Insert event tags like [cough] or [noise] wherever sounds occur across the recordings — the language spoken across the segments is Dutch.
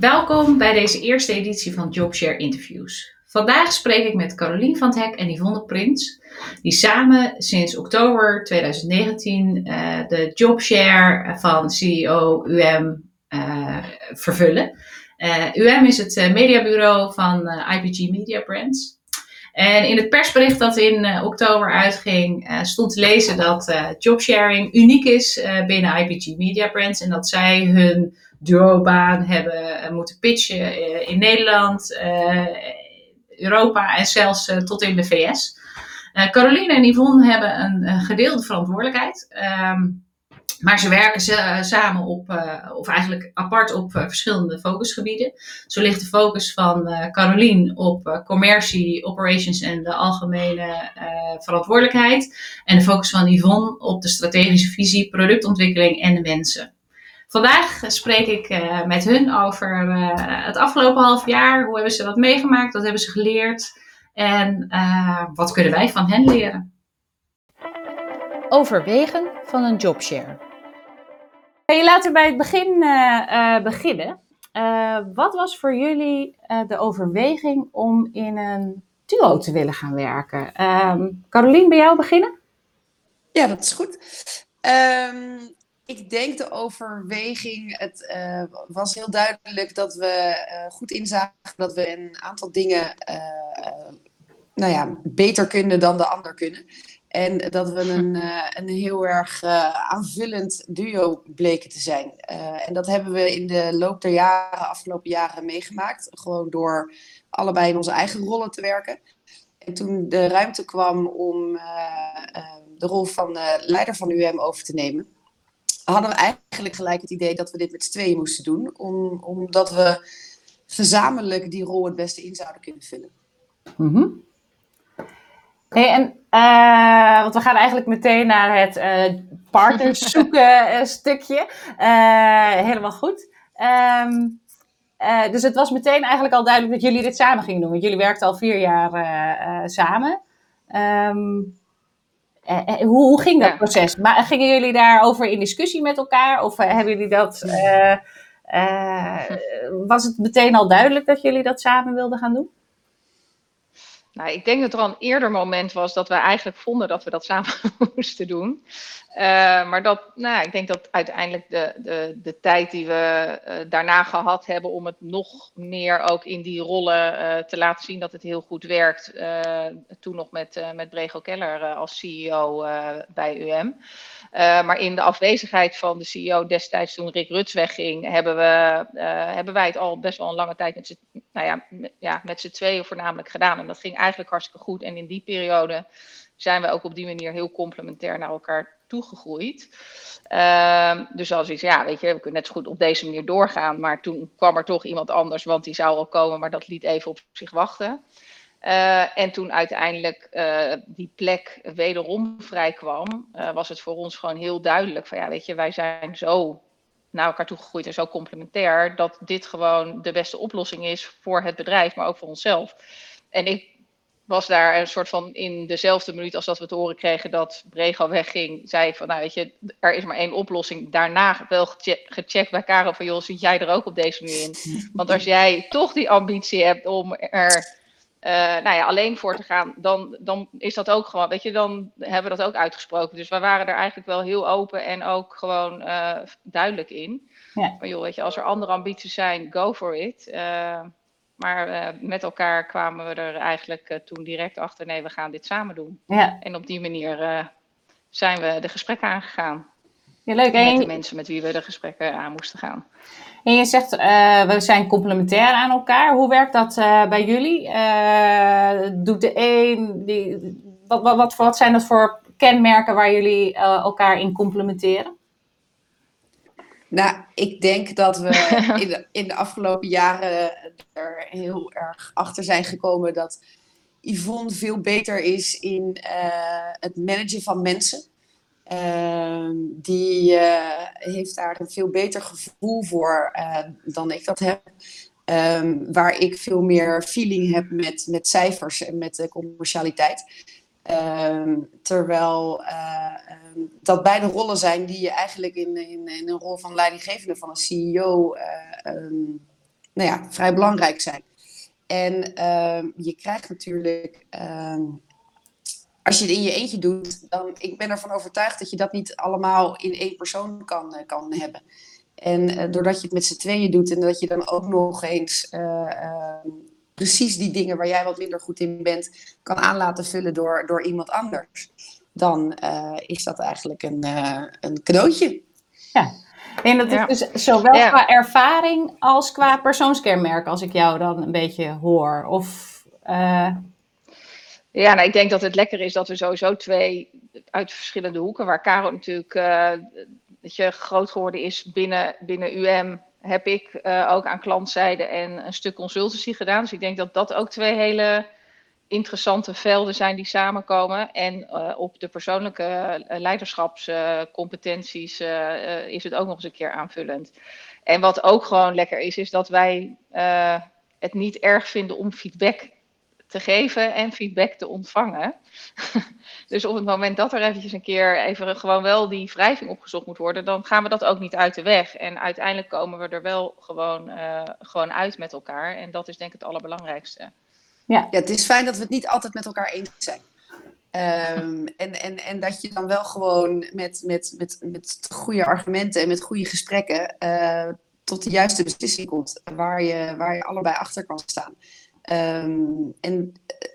Welkom bij deze eerste editie van Jobshare Interviews. Vandaag spreek ik met Carolien van het Hek en Yvonne Prins, die samen sinds oktober 2019 uh, de Jobshare van CEO UM uh, vervullen. UM is het mediabureau van IPG Media Brands. En in het persbericht dat in oktober uitging, stond te lezen dat jobsharing uniek is binnen IPG Media Brands. En dat zij hun duo-baan hebben moeten pitchen in Nederland, Europa en zelfs tot in de VS. Caroline en Yvonne hebben een, gedeelde verantwoordelijkheid. Um, maar ze werken samen op, of eigenlijk apart op verschillende focusgebieden. Zo ligt de focus van uh, Carolien op commercie, operations en de algemene verantwoordelijkheid. En de focus van Yvonne op de strategische visie, productontwikkeling en de mensen. Vandaag spreek ik met hun over het afgelopen half jaar. Hoe hebben ze dat meegemaakt? Wat hebben ze geleerd? En wat kunnen wij van hen leren? Overwegen van een jobshare. Hey, laten we bij het begin uh, uh, beginnen. Uh, wat was voor jullie de overweging om in een duo te willen gaan werken? Um, Carolien, bij jou beginnen? Ja, dat is goed. Um, ik denk de overweging, het was heel duidelijk dat we goed inzagen dat we een aantal dingen nou ja, beter kunnen dan de ander kunnen. En dat we een, [laughs] een heel erg aanvullend duo bleken te zijn. En dat hebben we in de loop der jaren, afgelopen jaren meegemaakt. Gewoon door allebei in onze eigen rollen te werken. En toen de ruimte kwam om de rol van leider van UM over te nemen, hadden we eigenlijk gelijk het idee dat we dit met z'n tweeën moesten doen. Om, omdat we gezamenlijk die rol het beste in zouden kunnen vullen. Mm -hmm. Hey, en, uh, want we gaan eigenlijk meteen naar het uh, partners zoeken uh, [laughs] stukje. helemaal goed. Um, dus het was meteen eigenlijk al duidelijk dat jullie dit samen gingen doen. Want jullie werkten al vier jaar samen. Um, hoe, hoe, ging dat ja. proces? Maar, gingen jullie daarover in discussie met elkaar? Of hebben jullie dat... was het meteen al duidelijk dat jullie dat samen wilden gaan doen? Nou, ik denk dat er al een eerder moment was dat we eigenlijk vonden dat we dat samen [laughs] moesten doen. Uh, maar dat, nou, ik denk dat uiteindelijk de, de, de tijd die we uh, daarna gehad hebben om het nog meer ook in die rollen uh, te laten zien dat het heel goed werkt. toen nog met, met Brego Keller als CEO bij UM. maar in de afwezigheid van de CEO destijds toen Rick Ruts wegging, hebben, we, hebben wij het al best wel een lange tijd met z'n nou ja, ja, met z'n tweeën voornamelijk gedaan. En dat ging eigenlijk hartstikke goed. En in die periode zijn we ook op die manier heel complementair naar elkaar toegegroeid. Uh, dus als iets, ja, weet je, we kunnen net zo goed op deze manier doorgaan. Maar toen kwam er toch iemand anders, want die zou al komen, maar dat liet even op zich wachten. Uh, en toen uiteindelijk uh, die plek wederom vrij kwam, uh, was het voor ons gewoon heel duidelijk van ja, weet je, wij zijn zo naar elkaar toegegroeid en zo complementair, dat dit gewoon de beste oplossing is voor het bedrijf, maar ook voor onszelf. En ik was daar een soort van in dezelfde minuut als dat we te horen kregen dat Brego wegging, zei van, nou weet je, er is maar één oplossing. Daarna wel gecheckt bij Karel van, joh, zit jij er ook op deze manier in? Want als jij toch die ambitie hebt om er uh, nou ja, alleen voor te gaan, dan, dan is dat ook gewoon, weet je, dan hebben we dat ook uitgesproken. Dus we waren er eigenlijk wel heel open en ook gewoon uh, duidelijk in. Ja. Maar joh, weet je, als er andere ambities zijn, go for it. Uh, maar met elkaar kwamen we er eigenlijk toen direct achter, nee, we gaan dit samen doen. Ja. En op die manier zijn we de gesprekken aangegaan. Ja, leuk. Met de mensen met wie we de gesprekken aan moesten gaan. En je zegt, we zijn complementair aan elkaar. Hoe werkt dat bij jullie? Doet de een, die, wat, wat, wat, wat, zijn dat voor kenmerken waar jullie elkaar in complementeren? Nou, ik denk dat we [laughs] in de, in de afgelopen jaren er heel erg achter zijn gekomen dat Yvonne veel beter is in het managen van mensen. Ehm, die uh, heeft daar een veel beter gevoel voor uh, dan ik dat heb. Um, waar ik veel meer feeling heb met, met cijfers en met de commercialiteit. Um, terwijl uh, dat beide rollen zijn die je eigenlijk in, in, in een rol van leidinggevende van een CEO nou nou ja, vrij belangrijk zijn. En ehm, je krijgt natuurlijk, ehm, als je het in je eentje doet, dan ik ben ervan overtuigd dat je dat niet allemaal in één persoon kan, eh, kan hebben. En eh, doordat je het met z'n tweeën doet en dat je dan ook nog eens eh, ehm, precies die dingen waar jij wat minder goed in bent, kan aan laten vullen door, door iemand anders, dan is dat eigenlijk een, een cadeautje. Ja. En dat is dus zowel qua ervaring als qua persoonskenmerk, als ik jou dan een beetje hoor. Of, uh... Ja, nou, ik denk dat het lekker is dat we sowieso twee uit verschillende hoeken, waar Caro natuurlijk uh, dat je groot geworden is binnen, binnen UM, heb ik uh, ook aan klantzijde en een stuk consultancy gedaan. Dus ik denk dat dat ook twee hele interessante velden zijn die samenkomen. En uh, op de persoonlijke uh, leiderschapscompetenties is het ook nog eens een keer aanvullend. En wat ook gewoon lekker is, is dat wij het niet erg vinden om feedback te geven en feedback te ontvangen. [laughs] dus op het moment dat er eventjes een keer even gewoon wel die wrijving opgezocht moet worden, dan gaan we dat ook niet uit de weg. En uiteindelijk komen we er wel gewoon, gewoon uit met elkaar. En dat is denk ik het allerbelangrijkste. Ja. ja, het is fijn dat we het niet altijd met elkaar eens zijn. Um, en, en, en dat je dan wel gewoon met, met, met, met goede argumenten en met goede gesprekken uh, tot de juiste beslissing komt. Waar je, waar je allebei achter kan staan. Um, en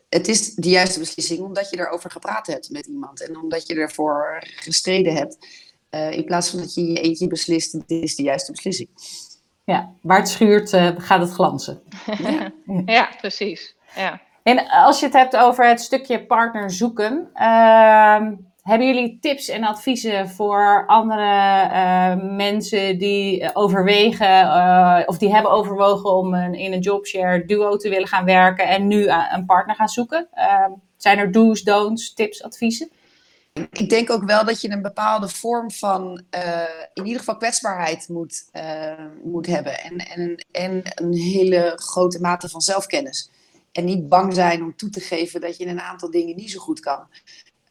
het is de juiste beslissing omdat je erover gepraat hebt met iemand. En omdat je ervoor gestreden hebt. Uh, in plaats van dat je je eentje beslist, dit is de juiste beslissing. Ja, waar het schuurt uh, gaat het glanzen. ja, [laughs] ja precies ja. En als je het hebt over het stukje partner zoeken, uh, hebben jullie tips en adviezen voor andere uh, mensen die overwegen uh, of die hebben overwogen om een, in een jobshare duo te willen gaan werken en nu een partner gaan zoeken? Ehm, zijn er do's, don'ts, tips, adviezen? Ik denk ook wel dat je een bepaalde vorm van, in ieder geval kwetsbaarheid moet, moet hebben. En, en, en een hele grote mate van zelfkennis. En niet bang zijn om toe te geven dat je een aantal dingen niet zo goed kan.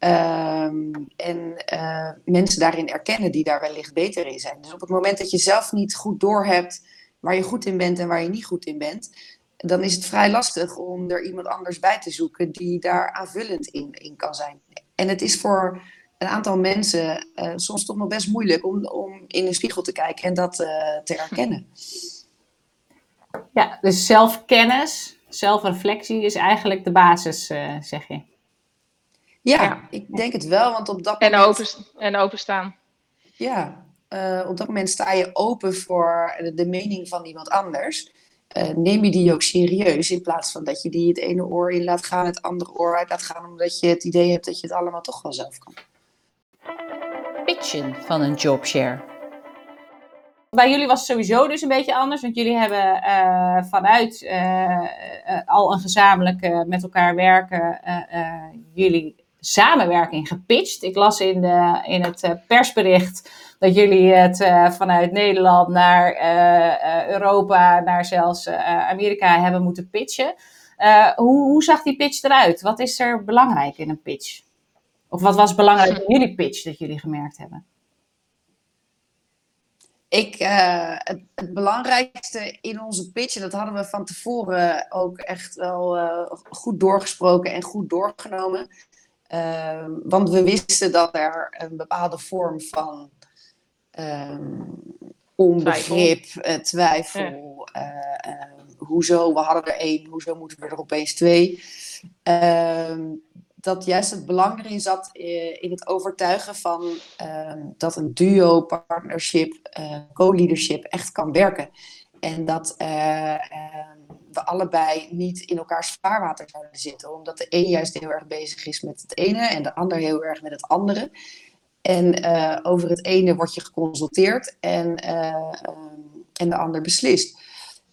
Um, en uh, mensen daarin erkennen die daar wellicht beter in zijn. Dus op het moment dat je zelf niet goed doorhebt waar je goed in bent en waar je niet goed in bent, dan is het vrij lastig om er iemand anders bij te zoeken die daar aanvullend in, in kan zijn. En het is voor een aantal mensen uh, soms toch nog best moeilijk om, om in een spiegel te kijken en dat uh, te erkennen. Ja, dus zelfkennis zelfreflectie is eigenlijk de basis, zeg je. Ja, ja, ik denk het wel, want op dat en moment... Open, en openstaan. Ja, uh, op dat moment sta je open voor de, de mening van iemand anders. Uh, neem je die ook serieus, in plaats van dat je die het ene oor in laat gaan, het andere oor uit laat gaan, omdat je het idee hebt dat je het allemaal toch wel zelf kan. Pitchen van een jobshare. Bij jullie was het sowieso dus een beetje anders, want jullie hebben uh, vanuit uh, uh, al een gezamenlijk met elkaar werken, jullie samenwerking gepitcht. Ik las in, de, in het persbericht dat jullie het vanuit Nederland naar Europa, naar zelfs Amerika hebben moeten pitchen. hoe, hoe zag die pitch eruit? Wat is er belangrijk in een pitch? Of wat was belangrijk in jullie pitch dat jullie gemerkt hebben? Ik, het, het, belangrijkste in onze pitch, en dat hadden we van tevoren ook echt wel goed doorgesproken en goed doorgenomen. Uh, want we wisten dat er een bepaalde vorm van onbegrip, twijfel, twijfel ja. hoezo, we hadden er één, hoezo moeten we er opeens twee. Ehm, dat juist het belang erin zat eh, in het overtuigen van dat een duo, partnership, co-leadership echt kan werken. En dat we allebei niet in elkaars vaarwater zouden zitten, omdat de een juist heel erg bezig is met het ene en de ander heel erg met het andere. En over het ene wordt je geconsulteerd en, ehm, en de ander beslist.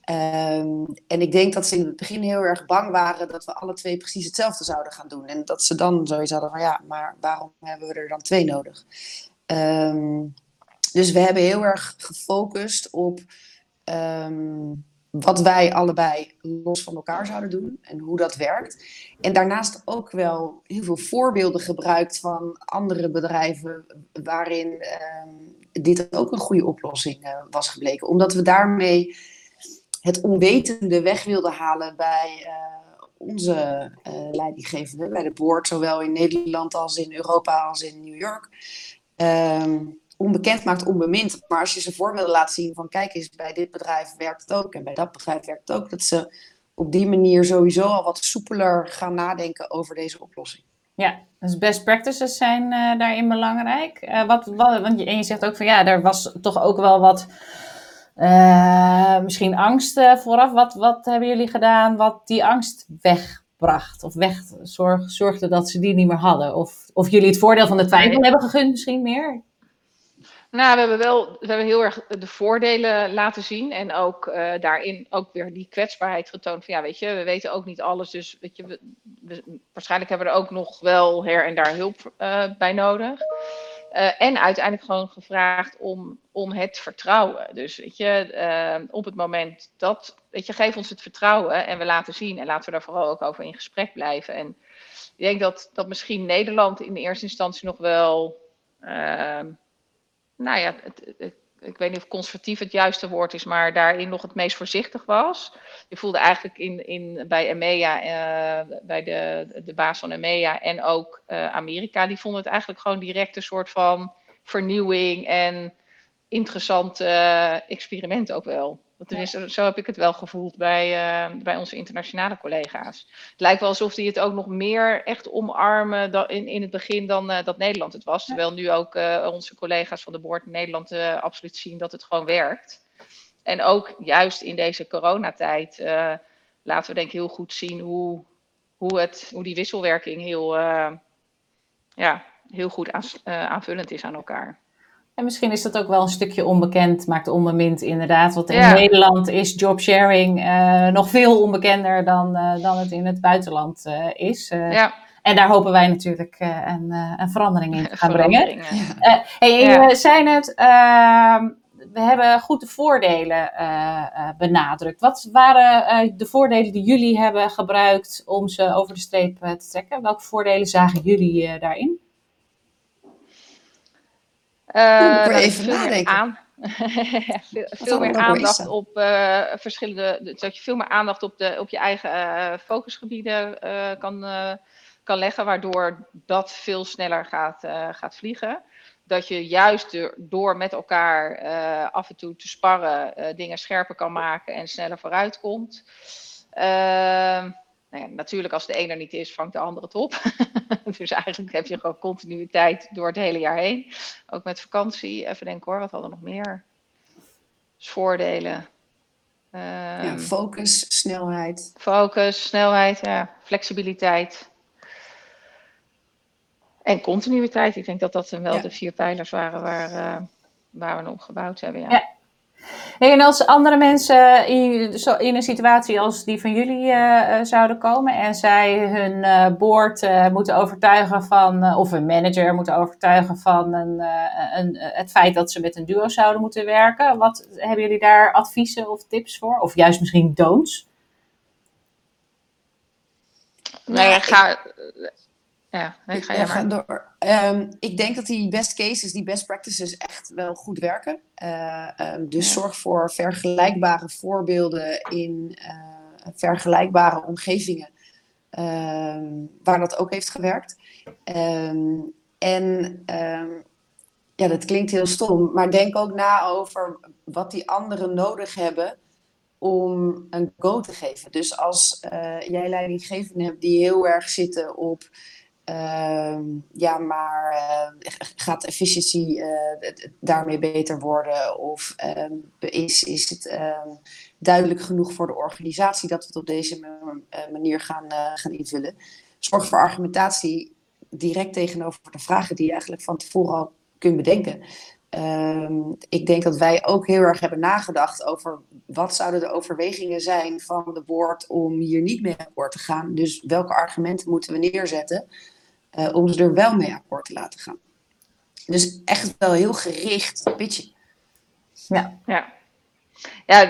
Um, en ik denk dat ze in het begin heel erg bang waren dat we alle twee precies hetzelfde zouden gaan doen. En dat ze dan zoiets hadden van ja, maar waarom hebben we er dan twee nodig? Um, dus we hebben heel erg gefocust op wat wij allebei los van elkaar zouden doen en hoe dat werkt. En daarnaast ook wel heel veel voorbeelden gebruikt van andere bedrijven waarin dit ook een goede oplossing uh, was gebleken. Omdat we daarmee het onwetende weg wilden halen bij onze leidinggevende, bij de board, zowel in Nederland als in Europa als in New York. Ehm, onbekend maakt onbemind. Maar als je ze voorbeelden laat zien van kijk eens, bij dit bedrijf werkt het ook en bij dat bedrijf werkt het ook, dat ze op die manier sowieso al wat soepeler gaan nadenken over deze oplossing. Ja, dus best practices zijn uh, daarin belangrijk. Uh, wat, wat, want je, en je zegt ook van ja, er was toch ook wel wat uh, misschien angst vooraf. Wat, wat hebben jullie gedaan wat die angst wegbracht? Of weg zorg, zorgde dat ze die niet meer hadden? Of, of jullie het voordeel van de twijfel hebben gegund misschien meer? Nou, we hebben wel we hebben heel erg de voordelen laten zien. En ook uh, daarin ook weer die kwetsbaarheid getoond. Van ja, weet je, we weten ook niet alles. Dus weet je, we, waarschijnlijk hebben we er ook nog wel her en daar hulp uh, bij nodig. Uh, en uiteindelijk gewoon gevraagd om, om het vertrouwen. Dus weet je, op het moment dat, weet je, geef ons het vertrouwen en we laten zien. En laten we daar vooral ook over in gesprek blijven. En ik denk dat, dat misschien Nederland in de eerste instantie nog wel nou ja, ik weet niet of conservatief het juiste woord is, maar daarin nog het meest voorzichtig was. Je voelde eigenlijk in, in, bij EMEA, uh, bij de, de baas van EMEA en ook uh, Amerika, die vonden het eigenlijk gewoon direct een soort van vernieuwing en interessant uh, experiment ook wel. Tenminste, zo heb ik het wel gevoeld bij, uh, bij onze internationale collega's. Het lijkt wel alsof die het ook nog meer echt omarmen dan in, in het begin dan uh, dat Nederland het was. Terwijl nu ook uh, onze collega's van de boord in Nederland absoluut zien dat het gewoon werkt. En ook juist in deze coronatijd laten we denk ik heel goed zien hoe, hoe, het, hoe die wisselwerking heel, ja, heel goed aan, aanvullend is aan elkaar. En misschien is dat ook wel een stukje onbekend, maakt onbemind inderdaad. Want in ja. Nederland is jobsharing uh, nog veel onbekender dan, uh, dan het in het buitenland uh, is. ja. En daar hopen wij natuurlijk een, een, verandering in te gaan brengen. Ja. hey, ja. zijn het, ehm, we hebben goed de voordelen benadrukt. Wat waren de voordelen die jullie hebben gebruikt om ze over de streep te trekken? Welke voordelen zagen jullie daarin? Uh, even veel meer aan, [laughs] veel, veel meer aandacht op uh, verschillende. Dat je veel meer aandacht op, de, op je eigen uh, focusgebieden kan, kan leggen, waardoor dat veel sneller gaat, gaat vliegen. Dat je juist door, door met elkaar af en toe te sparren dingen scherper kan maken en sneller vooruit komt. Ehm, nou ja, natuurlijk, als de ene er niet is, vangt de andere het op. [laughs] dus eigenlijk heb je gewoon continuïteit door het hele jaar heen. Ook met vakantie. Even denken hoor, wat hadden we nog meer? Dus voordelen. Um, ja, focus, snelheid. Focus, snelheid, ja, flexibiliteit. En continuïteit. Ik denk dat dat wel ja. de vier pijlers waren waar, uh, waar we op gebouwd hebben. Ja. En als andere mensen in, in, een situatie als die van jullie uh, zouden komen en zij hun uh, board uh, moeten overtuigen van, of een manager moeten overtuigen van een, een, het feit dat ze met een duo zouden moeten werken, wat hebben jullie daar adviezen of tips voor? Of juist misschien don'ts? Nee, nou ga, ja, nee, ga, door. Um, ik denk dat die best cases, die best practices echt wel goed werken. Uh, um, dus zorg voor vergelijkbare voorbeelden in uh, vergelijkbare omgevingen um, waar dat ook heeft gewerkt. en ja, dat klinkt heel stom, maar denk ook na over wat die anderen nodig hebben om een go te geven. Dus als uh, jij leidinggevenden hebt die heel erg zitten op ja, maar uh, gaat efficiëntie uh, daarmee beter worden? Of ehm, is, is het ehm, duidelijk genoeg voor de organisatie dat we het op deze manier gaan, gaan invullen? Zorg voor argumentatie direct tegenover de vragen die je eigenlijk van tevoren al kunt bedenken. ik denk dat wij ook heel erg hebben nagedacht over wat zouden de overwegingen zijn van de board om hier niet mee akkoord te gaan. Dus welke argumenten moeten we neerzetten? Uh, om ze er wel mee akkoord te laten gaan. Dus echt wel heel gericht pitchen. Ja, ja. ja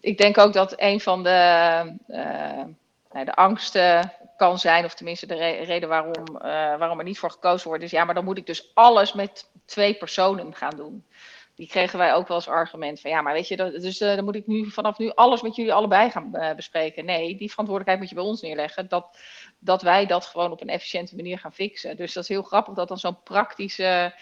ik denk ook dat een van de, uh, de angsten kan zijn, of tenminste de re reden waarom, uh, waarom er niet voor gekozen wordt, is ja, maar dan moet ik dus alles met twee personen gaan doen. Die kregen wij ook wel als argument van ja, maar weet je, dat, dus uh, dan moet ik nu vanaf nu alles met jullie allebei gaan uh, bespreken. Nee, die verantwoordelijkheid moet je bij ons neerleggen. Dat, dat wij dat gewoon op een efficiënte manier gaan fixen. Dus dat is heel grappig dat dan zo'n praktische,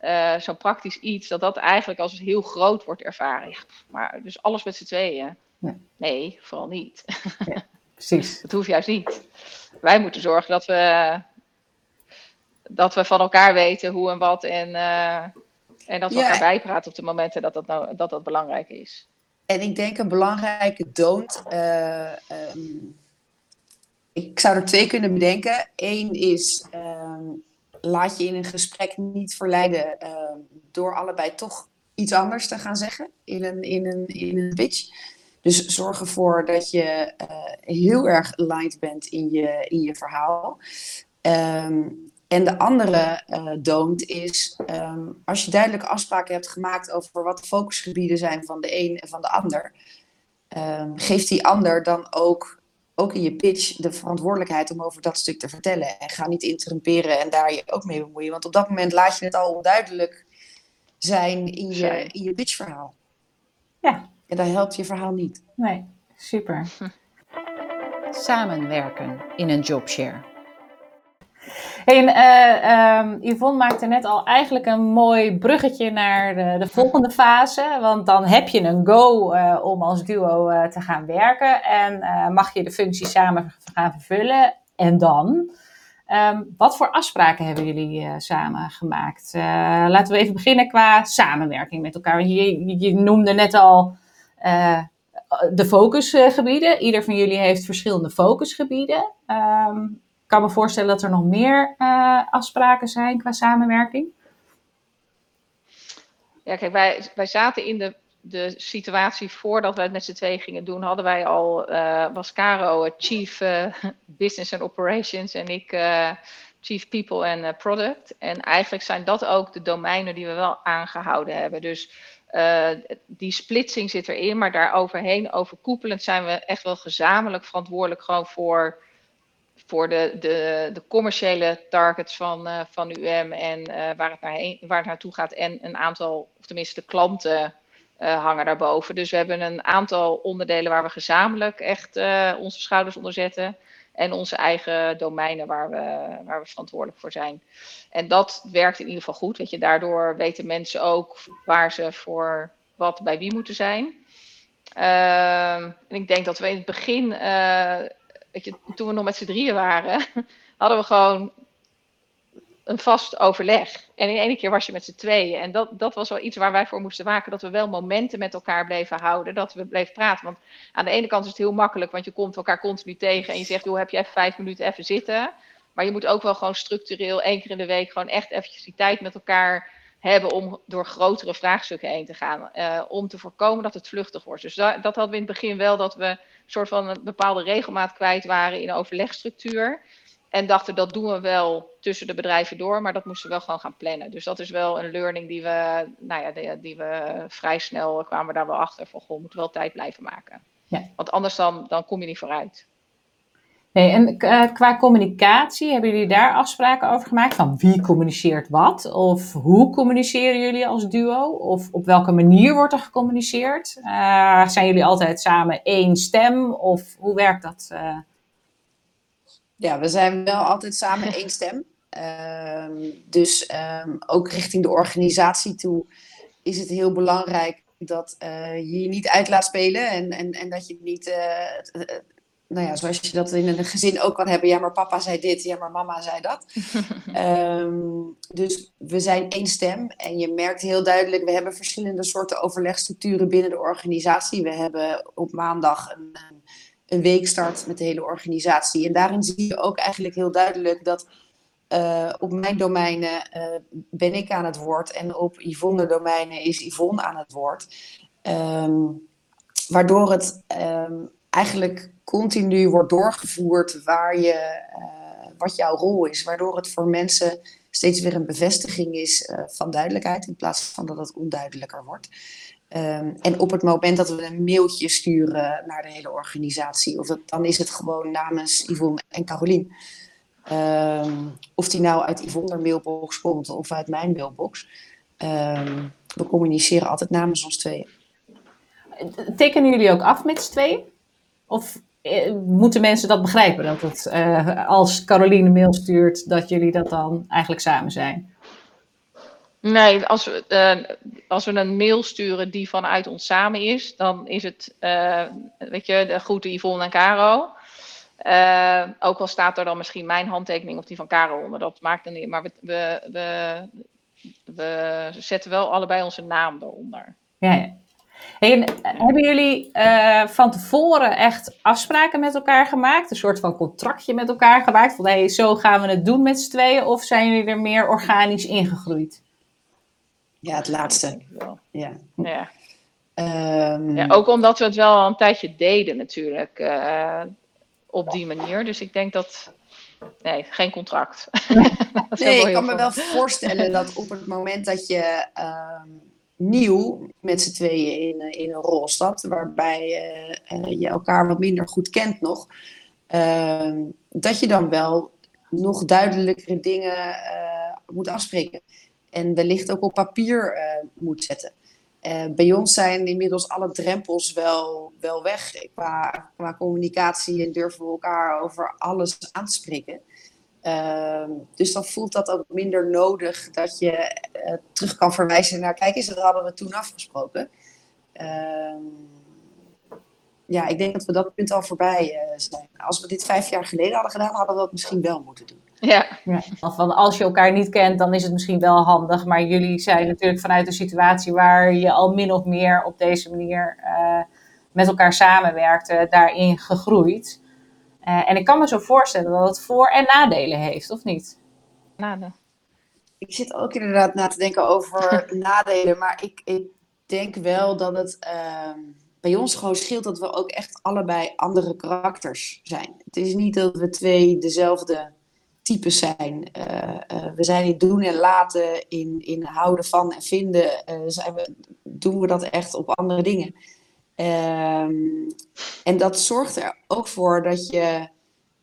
uh, zo'n praktisch iets, dat dat eigenlijk als heel groot wordt ervaren. Ja, maar dus alles met z'n tweeën. Ja. Nee, vooral niet. [laughs] Ja, precies. dat hoeft juist niet. Wij moeten zorgen dat we, dat we van elkaar weten hoe en wat en en dat we ja. elkaar bijpraten op de momenten dat dat, nou, dat dat belangrijk is. En ik denk een belangrijke don't. Uh, um, ik zou er twee kunnen bedenken. Eén is, um, laat je in een gesprek niet verleiden uh, door allebei toch iets anders te gaan zeggen in een, in een, in een pitch. Dus zorg ervoor dat je uh, heel erg aligned bent in je, in je verhaal. Um, en de andere uh, don't is, um, als je duidelijke afspraken hebt gemaakt over wat de focusgebieden zijn van de een en van de ander, um, geef die ander dan ook, ook in je pitch de verantwoordelijkheid om over dat stuk te vertellen. En ga niet interrumperen en daar je ook mee bemoeien, want op dat moment laat je het al onduidelijk zijn in je, in je pitchverhaal. Ja. En dan helpt je verhaal niet. Nee, super. Samenwerken in een jobshare. Hey, uh, um, Yvonne maakte net al eigenlijk een mooi bruggetje naar de, de volgende fase. Want dan heb je een go uh, om als duo uh, te gaan werken. En mag je de functie samen gaan vervullen. En dan? Um, wat voor afspraken hebben jullie samen gemaakt? laten we even beginnen qua samenwerking met elkaar. Je, noemde net al de focusgebieden. Ieder van jullie heeft verschillende focusgebieden. Ik kan me voorstellen dat er nog meer uh, afspraken zijn qua samenwerking. Ja, kijk, wij, wij zaten in de, de situatie voordat we het met z'n twee gingen doen, hadden wij al, uh, was Caro Chief uh, Business and Operations en ik Chief People and Product. En eigenlijk zijn dat ook de domeinen die we wel aangehouden hebben. Dus die splitsing zit erin, maar daar overheen, overkoepelend zijn we echt wel gezamenlijk verantwoordelijk gewoon voor voor de, de, de commerciële targets van, uh, van UM en uh, waar, het naar waar het naartoe gaat. En een aantal, of tenminste de klanten uh, hangen daarboven. Dus we hebben een aantal onderdelen waar we gezamenlijk echt onze schouders onder zetten. En onze eigen domeinen waar we, waar we verantwoordelijk voor zijn. En dat werkt in ieder geval goed. Weet je, daardoor weten mensen ook waar ze voor wat bij wie moeten zijn. Ehm, en ik denk dat we in het begin weet je, toen we nog met z'n drieën waren, [laughs] hadden we gewoon een vast overleg. En in één keer was je met z'n tweeën. En dat, dat was wel iets waar wij voor moesten waken. Dat we wel momenten met elkaar bleven houden. Dat we bleven praten. Want aan de ene kant is het heel makkelijk. Want je komt elkaar continu tegen. En je zegt, joh, heb je even vijf minuten even zitten. Maar je moet ook wel gewoon structureel één keer in de week gewoon echt eventjes die tijd met elkaar hebben om door grotere vraagstukken heen te gaan. Uh, om te voorkomen dat het vluchtig wordt. Dus dat, dat hadden we in het begin wel, dat we een soort van een bepaalde regelmaat kwijt waren in de overlegstructuur. En dachten dat doen we wel tussen de bedrijven door, maar dat moesten we wel gewoon gaan plannen. Dus dat is wel een learning die we, nou ja, die, die we vrij snel kwamen we daar wel achter van, goh, moeten wel tijd blijven maken. Ja. Want anders dan, dan kom je niet vooruit. Nee, en uh, qua communicatie, hebben jullie daar afspraken over gemaakt? Van wie communiceert wat? Of hoe communiceren jullie als duo? Of op welke manier wordt er gecommuniceerd? Uh, zijn jullie altijd samen één stem? Of hoe werkt dat? Uh? Ja, we zijn wel altijd samen één stem. Ehm, dus um, ook richting de organisatie toe is het heel belangrijk dat je je niet uit laat spelen en, en, en dat je niet nou ja, zoals je dat in een gezin ook kan hebben. Ja, maar papa zei dit, ja, maar mama zei dat. um, [laughs] dus we zijn één stem. En je merkt heel duidelijk, we hebben verschillende soorten overlegstructuren binnen de organisatie. We hebben op maandag een, een weekstart met de hele organisatie. En daarin zie je ook eigenlijk heel duidelijk dat uh, op mijn domeinen uh, ben ik aan het woord. En op Yvonne domeinen is Yvonne aan het woord. Um, waardoor het um, eigenlijk continu wordt doorgevoerd waar je, uh, wat jouw rol is. Waardoor het voor mensen steeds weer een bevestiging is uh, van duidelijkheid in plaats van dat het onduidelijker wordt. Um, en op het moment dat we een mailtje sturen naar de hele organisatie, of dat, dan is het gewoon namens Yvonne en Carolien. Um, of die nou uit Yvonne mailbox komt of uit mijn mailbox. Um, we communiceren altijd namens ons tweeën. Tekenen jullie ook af met z'n tweeën? Of eh, moeten mensen dat begrijpen? Dat het, eh, als Caroline een mail stuurt, dat jullie dat dan eigenlijk samen zijn? Nee, als we, eh, als we een mail sturen die vanuit ons samen is, dan is het, eh, weet je, de groeten Yvonne en Caro. Eh, ook al staat er dan misschien mijn handtekening of die van Caro onder, dat maakt er niet. Maar we, we, we, we zetten wel allebei onze naam eronder. Ja, ja. Hey, eh, hebben jullie eh, van tevoren echt afspraken met elkaar gemaakt? Een soort van contractje met elkaar gemaakt? Van hey, zo gaan we het doen met z'n tweeën? Of zijn jullie er meer organisch ingegroeid? Ja, het laatste. Ja. Ja. Ehm, Ja, ook omdat we het wel al een tijdje deden natuurlijk, eh, op die manier. Dus ik denk dat, nee, geen contract. [laughs] Nee, ik kan me wel voorstellen [laughs] dat op het moment dat je ehm, nieuw met z'n tweeën in, eh, in een rol waarbij eh, eh, je elkaar wat minder goed kent nog, ehm, dat je dan wel nog duidelijkere dingen moet afspreken. En wellicht ook op papier moet zetten. Bij ons zijn inmiddels alle drempels wel, wel weg qua, qua communicatie en durven we elkaar over alles aan te spreken. Ehm, dus dan voelt dat ook minder nodig dat je eh, terug kan verwijzen naar, kijk eens, dat hadden we toen afgesproken. Ehm, ja, ik denk dat we dat punt al voorbij eh, zijn. Als we dit vijf jaar geleden hadden gedaan, hadden we dat misschien wel moeten doen. Ja, Ja. Van als je elkaar niet kent, dan is het misschien wel handig. Maar jullie zijn natuurlijk vanuit een situatie waar je al min of meer op deze manier eh, met elkaar samenwerkte, daarin gegroeid. Eh, en ik kan me zo voorstellen dat het voor- en nadelen heeft, of niet? de- Ik zit ook inderdaad na te denken over [laughs] nadelen, maar ik, ik denk wel dat het ehm, bij ons gewoon scheelt dat we ook echt allebei andere karakters zijn. Het is niet dat we twee dezelfde types zijn. Eh, eh, we zijn in doen en laten, in, in houden van en vinden, eh, zijn we, doen we dat echt op andere dingen. Ehm, en dat zorgt er ook voor dat je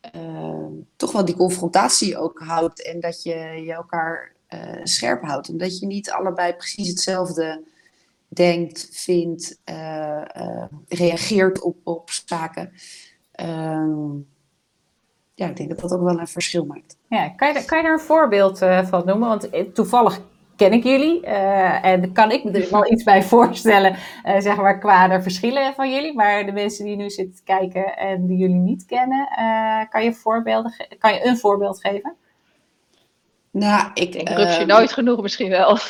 ehm, toch wel die confrontatie ook houdt en dat je, je elkaar eh, scherp houdt. Omdat je niet allebei precies hetzelfde denkt, vindt, eh, eh, reageert op, op zaken. Ehm, ja, ik denk dat dat ook wel een verschil maakt. Ja, kan, je, kan je er een voorbeeld van noemen? Want toevallig ken ik jullie eh, en kan ik me er wel iets bij voorstellen, eh, zeg maar, qua de verschillen van jullie. Maar de mensen die nu zitten te kijken en die jullie niet kennen, eh, kan, je voorbeelden ge- kan je een voorbeeld geven? Nou, ik, ik denk ehm, nooit genoeg misschien wel. [laughs]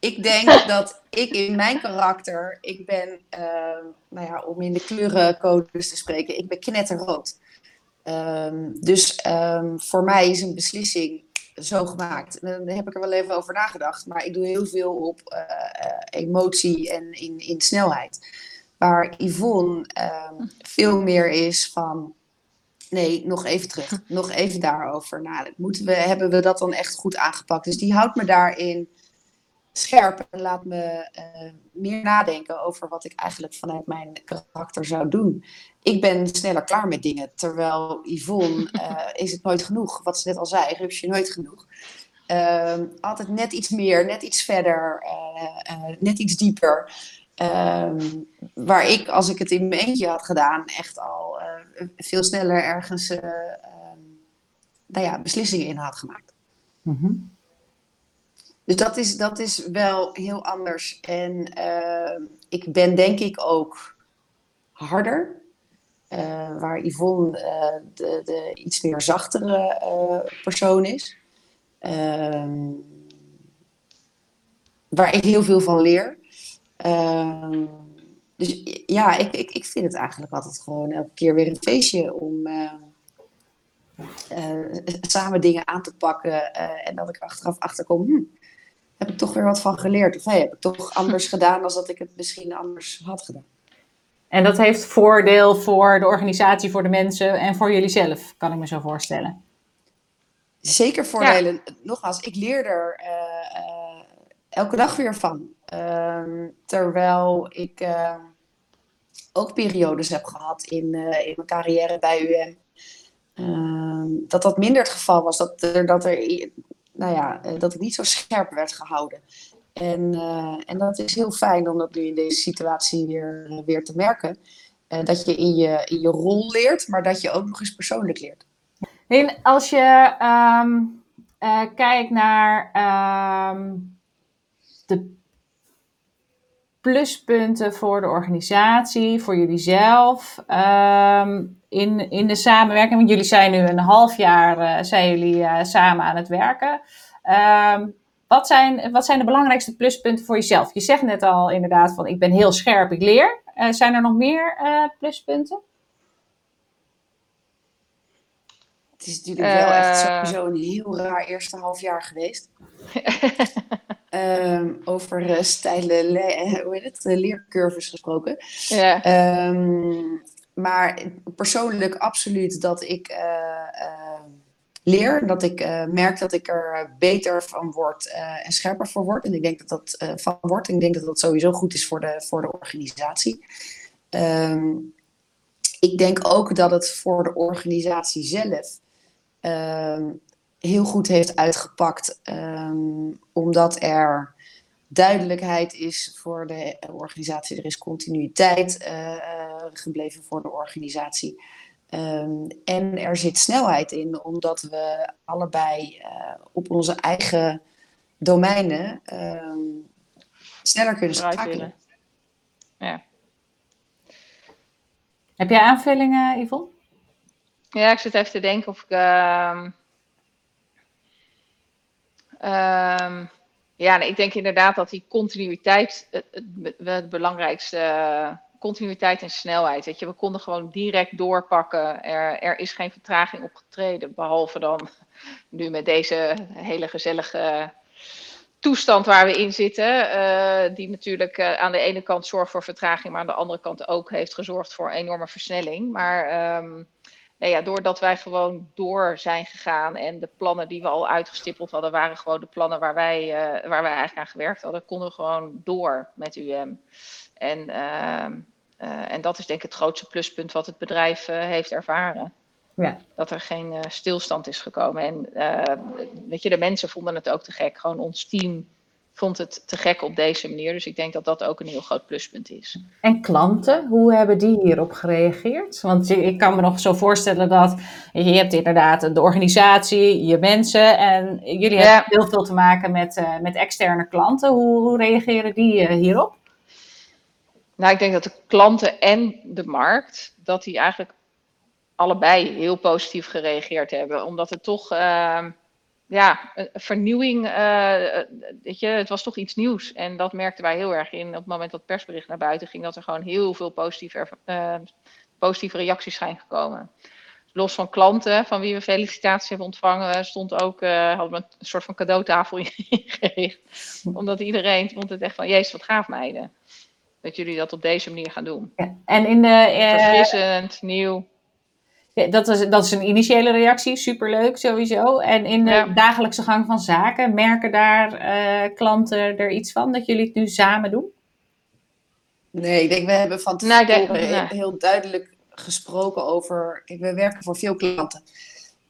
Ik denk dat ik in mijn karakter, ik ben, ehm, nou ja, om in de kleurencodes te spreken, ik ben knetterrood. Ehm, dus ehm, voor mij is een beslissing zo gemaakt. En daar heb ik er wel even over nagedacht, maar ik doe heel veel op eh, eh, emotie en in, in snelheid. Waar Yvonne ehm, veel meer is van, nee, nog even terug, nog even daarover nadenken. Moeten we, hebben we dat dan echt goed aangepakt? Dus die houdt me daarin scherp en laat me eh, meer nadenken over wat ik eigenlijk vanuit mijn karakter zou doen. Ik ben sneller klaar met dingen, terwijl Yvonne [laughs] eh, is het nooit genoeg. Wat ze net al zei, rupsje nooit genoeg. Ehm, altijd net iets meer, net iets verder, eh, eh, net iets dieper. Ehm, waar ik, als ik het in mijn eentje had gedaan, echt al veel sneller ergens eh, ehm, nou ja, beslissingen in had gemaakt. Dus dat is, dat is wel heel anders. En ik ben denk ik ook harder. Eh, waar Yvonne eh, de, de iets meer zachtere eh, persoon is. Ehm, waar ik heel veel van leer. Ehm, dus ja, ik, ik, ik vind het eigenlijk altijd gewoon elke keer weer een feestje om samen dingen aan te pakken. en dat ik achteraf achterkom, hm, heb ik toch weer wat van geleerd. Of hey, heb ik toch [laughs] anders gedaan dan dat ik het misschien anders had gedaan. En dat heeft voordeel voor de organisatie, voor de mensen en voor jullie zelf, kan ik me zo voorstellen. Zeker voordelen. Nogmaals, ik leer er eh, eh, elke dag weer van. Ehm, terwijl ik eh, ook periodes heb gehad in, eh, in mijn carrière bij UM. Ehm, dat dat minder het geval was. Dat er, dat er nou ja, dat ik niet zo scherp werd gehouden. En, en dat is heel fijn om dat nu in deze situatie weer, weer te merken. dat je in, je in je rol leert, maar dat je ook nog eens persoonlijk leert. En als je ehm, kijkt naar ehm, de pluspunten voor de organisatie, voor jullie zelf, ehm, in, in de samenwerking? Want jullie zijn nu een half jaar zijn jullie, samen aan het werken. Wat, zijn, wat zijn de belangrijkste pluspunten voor jezelf? Je zegt net al inderdaad van ik ben heel scherp, ik leer. Uh, zijn er nog meer pluspunten? Het is natuurlijk wel echt sowieso een heel raar eerste half jaar geweest. Um, [laughs] over uh, steile le hoe heet het? leercurves gesproken. Ja. Um, maar persoonlijk absoluut dat ik uh, uh, leer, dat ik merk dat ik er beter van word en scherper voor word. En ik denk dat dat van wordt. En ik denk dat dat sowieso goed is voor de, voor de organisatie. Um, ik denk ook dat het voor de organisatie zelf heel goed heeft uitgepakt, um, omdat er duidelijkheid is voor de organisatie. Er is continuïteit gebleven voor de organisatie. Um, en er zit snelheid in, omdat we allebei uh, op onze eigen domeinen um, sneller kunnen schakelen. Ja. Heb jij aanvullingen, Yvonne? Ja, ik zit even te denken of ik. Uh, Um, ja, ik denk inderdaad dat die continuïteit het, het, het belangrijkste uh, continuïteit en snelheid. Je, we konden gewoon direct doorpakken. Er, er is geen vertraging opgetreden, behalve dan nu met deze hele gezellige toestand waar we in zitten. Uh, die natuurlijk uh, aan de ene kant zorgt voor vertraging, maar aan de andere kant ook heeft gezorgd voor enorme versnelling. Maar um, nou ja, doordat wij gewoon door zijn gegaan en de plannen die we al uitgestippeld hadden, waren gewoon de plannen waar wij, uh, waar wij eigenlijk aan gewerkt hadden, konden we gewoon door met UM. En, uh, uh, en dat is denk ik het grootste pluspunt wat het bedrijf eh, heeft ervaren. Ja. Dat er geen stilstand is gekomen. En weet je, de mensen vonden het ook te gek. Gewoon ons team vond het te gek op deze manier. Dus ik denk dat dat ook een heel groot pluspunt is. En klanten, hoe hebben die hierop gereageerd? Want ik kan me nog zo voorstellen dat je hebt inderdaad de organisatie, je mensen en jullie hebben heel veel te maken met, uh, met externe klanten. Hoe, hoe reageren die hierop? Nou, ik denk dat de klanten en de markt, dat die eigenlijk allebei heel positief gereageerd hebben. Omdat het toch... Uh, ja, vernieuwing, uh, weet je, het was toch iets nieuws. En dat merkten wij heel erg in op het moment dat het persbericht naar buiten ging, dat er gewoon heel veel positieve, uh, positieve reacties zijn gekomen. Los van klanten, van wie we felicitaties hebben ontvangen, stond ook, uh, hadden we een soort van cadeautafel [laughs] ingericht. Omdat iedereen vond het echt van, jezus, wat gaaf meiden. Dat jullie dat op deze manier gaan doen. Ja, en in de... Verfrissend, nieuw dat, is, dat is een initiële reactie, superleuk sowieso. En in de dagelijkse gang van zaken, merken daar uh, klanten er iets van dat jullie het nu samen doen? Nee, ik denk we hebben van tevoren nou, denk, heel, heel, duidelijk gesproken over. Kijk, we werken voor veel klanten.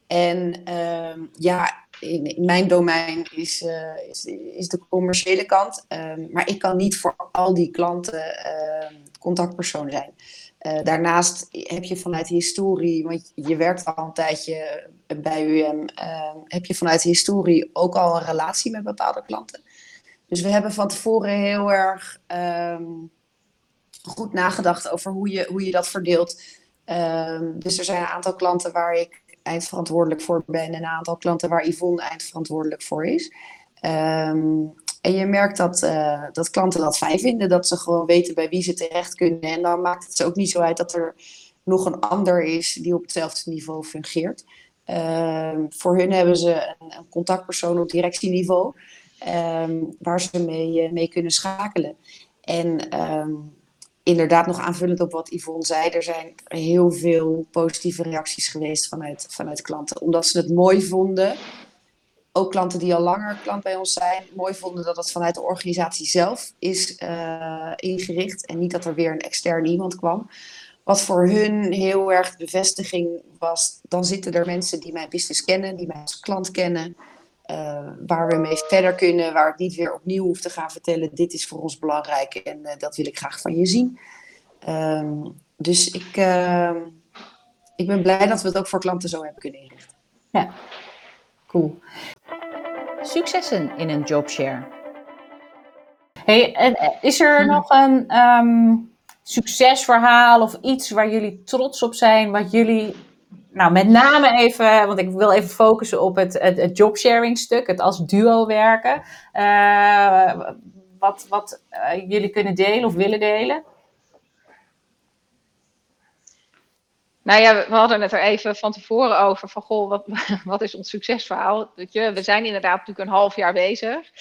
En uh, ja, in, mijn domein is, uh, is, is, de commerciële kant. Uh, maar ik kan niet voor al die klanten ehm, contactpersoon zijn. Uh, daarnaast heb je vanuit historie, want je werkt al een tijdje bij UM, uh, heb je vanuit historie ook al een relatie met bepaalde klanten. Dus we hebben van tevoren heel erg goed nagedacht over hoe je, hoe je dat verdeelt. Dus er zijn een aantal klanten waar ik eindverantwoordelijk voor ben en een aantal klanten waar Yvonne eindverantwoordelijk voor is. Um, en je merkt dat, uh, dat klanten dat fijn vinden, dat ze gewoon weten bij wie ze terecht kunnen. En dan maakt het ze ook niet zo uit dat er nog een ander is die op hetzelfde niveau fungeert. Uh, voor hun hebben ze een, een contactpersoon op directieniveau um, waar ze mee, uh, mee kunnen schakelen. En inderdaad, nog aanvullend op wat Yvonne zei, er zijn heel veel positieve reacties geweest vanuit, vanuit klanten. Omdat ze het mooi vonden ook klanten die al langer klant bij ons zijn, mooi vonden dat het vanuit de organisatie zelf is uh, ingericht en niet dat er weer een extern iemand kwam. Wat voor hun heel erg bevestiging was, dan zitten er mensen die mijn business kennen, die mij als klant kennen. Waar we mee verder kunnen, waar ik niet weer opnieuw hoef te gaan vertellen, dit is voor ons belangrijk en dat wil ik graag van je zien. Ehm, dus ik, ehm, ik ben blij dat we het ook voor klanten zo hebben kunnen inrichten. Ja, cool. Successen in een jobshare. Hey, en is er Mhm. nog een ehm, succesverhaal of iets waar jullie trots op zijn, wat jullie, nou met name even, want ik wil even focussen op het, het, jobsharing stuk, het als duo werken, Eh, wat, wat eh, jullie kunnen delen of willen delen? Nou ja, we hadden het er even van tevoren over van goh, wat, [laughs] wat is ons succesverhaal? Je, we zijn inderdaad natuurlijk een half jaar bezig.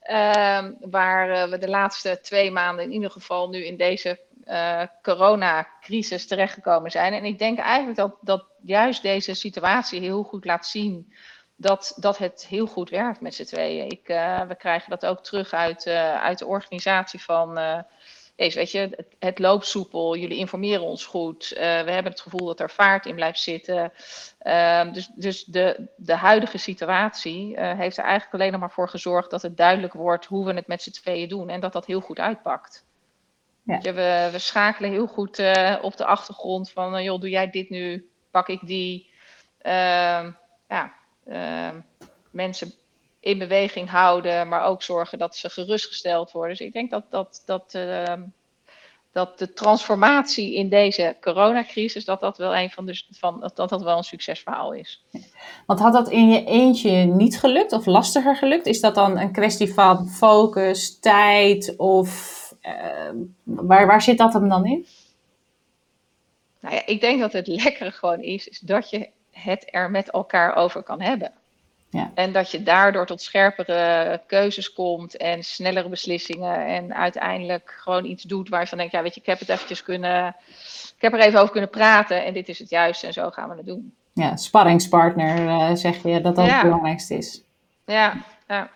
Ehm, waar eh, we de laatste twee maanden in ieder geval nu in deze eh, coronacrisis terechtgekomen zijn. En ik denk eigenlijk dat, dat juist deze situatie heel goed laat zien dat, dat het heel goed werkt met z'n tweeën. Ik, eh, we krijgen dat ook terug uit, eh, uit de organisatie van. Jezus, weet je, het, loopt soepel, jullie informeren ons goed. we hebben het gevoel dat er vaart in blijft zitten. Ehm, dus dus de, de huidige situatie heeft er eigenlijk alleen nog maar voor gezorgd dat het duidelijk wordt hoe we het met z'n tweeën doen en dat dat heel goed uitpakt. Ja. Je, we, we schakelen heel goed eh, op de achtergrond van, eh, joh, doe jij dit nu, pak ik die. Ehm, ja, ehm, mensen in beweging houden, maar ook zorgen dat ze gerustgesteld worden. Dus ik denk dat, dat, dat, ehm, dat de transformatie in deze coronacrisis, dat dat wel een van de, van, dat, dat wel een succesverhaal is. Want had dat in je eentje niet gelukt of lastiger gelukt? Is dat dan een kwestie van focus, tijd of waar, waar zit dat hem dan in? Nou ja, ik denk dat het lekkere gewoon is, is dat je het er met elkaar over kan hebben. Ja. En dat je daardoor tot scherpere keuzes komt en snellere beslissingen. En uiteindelijk gewoon iets doet waar je van denkt, ja weet je, ik heb het eventjes kunnen, ik heb er even over kunnen praten en dit is het juiste en zo gaan we het doen. Ja, sparringspartner eh, zeg je dat dat Ja. het belangrijkste is. Ja, ja.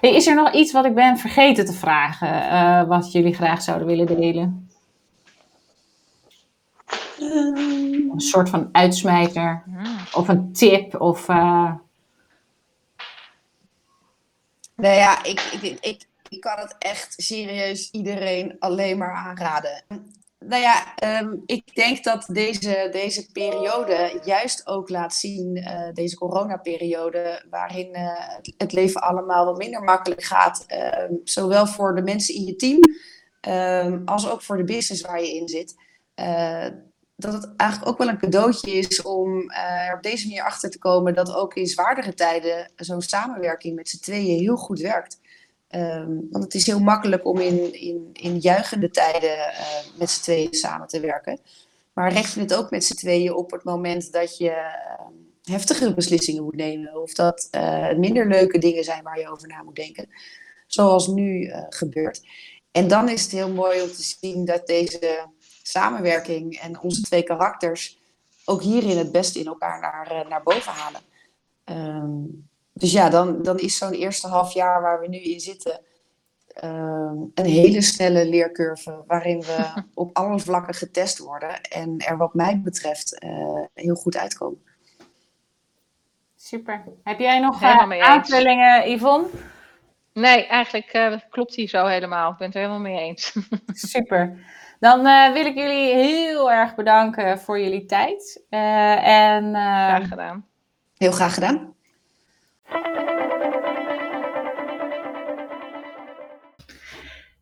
Hey, is er nog iets wat ik ben vergeten te vragen, eh, wat jullie graag zouden willen delen? Een soort van uitsmijter Hmm. of een tip of eh, Nou ja, ik, ik, ik, ik kan het echt serieus iedereen alleen maar aanraden. Nou ja, ehm, ik denk dat deze, deze periode juist ook laat zien, eh, deze coronaperiode, waarin eh, het, leven allemaal wat minder makkelijk gaat. ehm, zowel voor de mensen in je team, ehm, als ook voor de business waar je in zit. Eh, dat het eigenlijk ook wel een cadeautje is om er op deze manier achter te komen dat ook in zwaardere tijden zo'n samenwerking met z'n tweeën heel goed werkt. Ehm, want het is heel makkelijk om in, in, in juichende tijden eh, met z'n tweeën samen te werken. Maar recht je het ook met z'n tweeën op het moment dat je ehm, heftigere beslissingen moet nemen. Of dat eh, minder leuke dingen zijn waar je over na moet denken. Zoals nu eh, gebeurt. En dan is het heel mooi om te zien dat deze samenwerking en onze twee karakters ook hierin het beste in elkaar naar, naar boven halen. Ehm, dus ja, dan, dan is zo'n eerste half jaar waar we nu in zitten ehm, een hele snelle leercurve waarin we [laughs] op alle vlakken getest worden en er wat mij betreft eh, heel goed uitkomen. super. Heb jij nog eh, aanvullingen, Yvonne? Nee, eigenlijk eh, klopt die zo helemaal. Ik ben het er helemaal mee eens. [laughs] Super. Dan eh, wil ik jullie heel erg bedanken voor jullie tijd. Eh, en eh, Graag gedaan. Heel graag gedaan.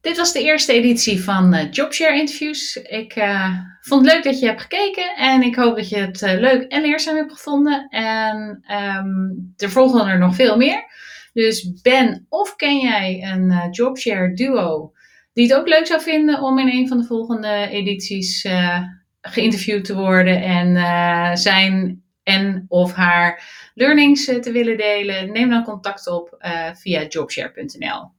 Dit was de eerste editie van eh, Jobshare Interviews. Ik eh, vond het leuk dat je hebt gekeken en ik hoop dat je het eh, leuk en leerzaam hebt gevonden. En ehm, er volgen er nog veel meer. Dus ben of ken jij een Jobshare duo die het ook leuk zou vinden om in een van de volgende edities geïnterviewd te worden en zijn en of haar learnings eh, te willen delen? Neem dan contact op eh, via jobshare.nl.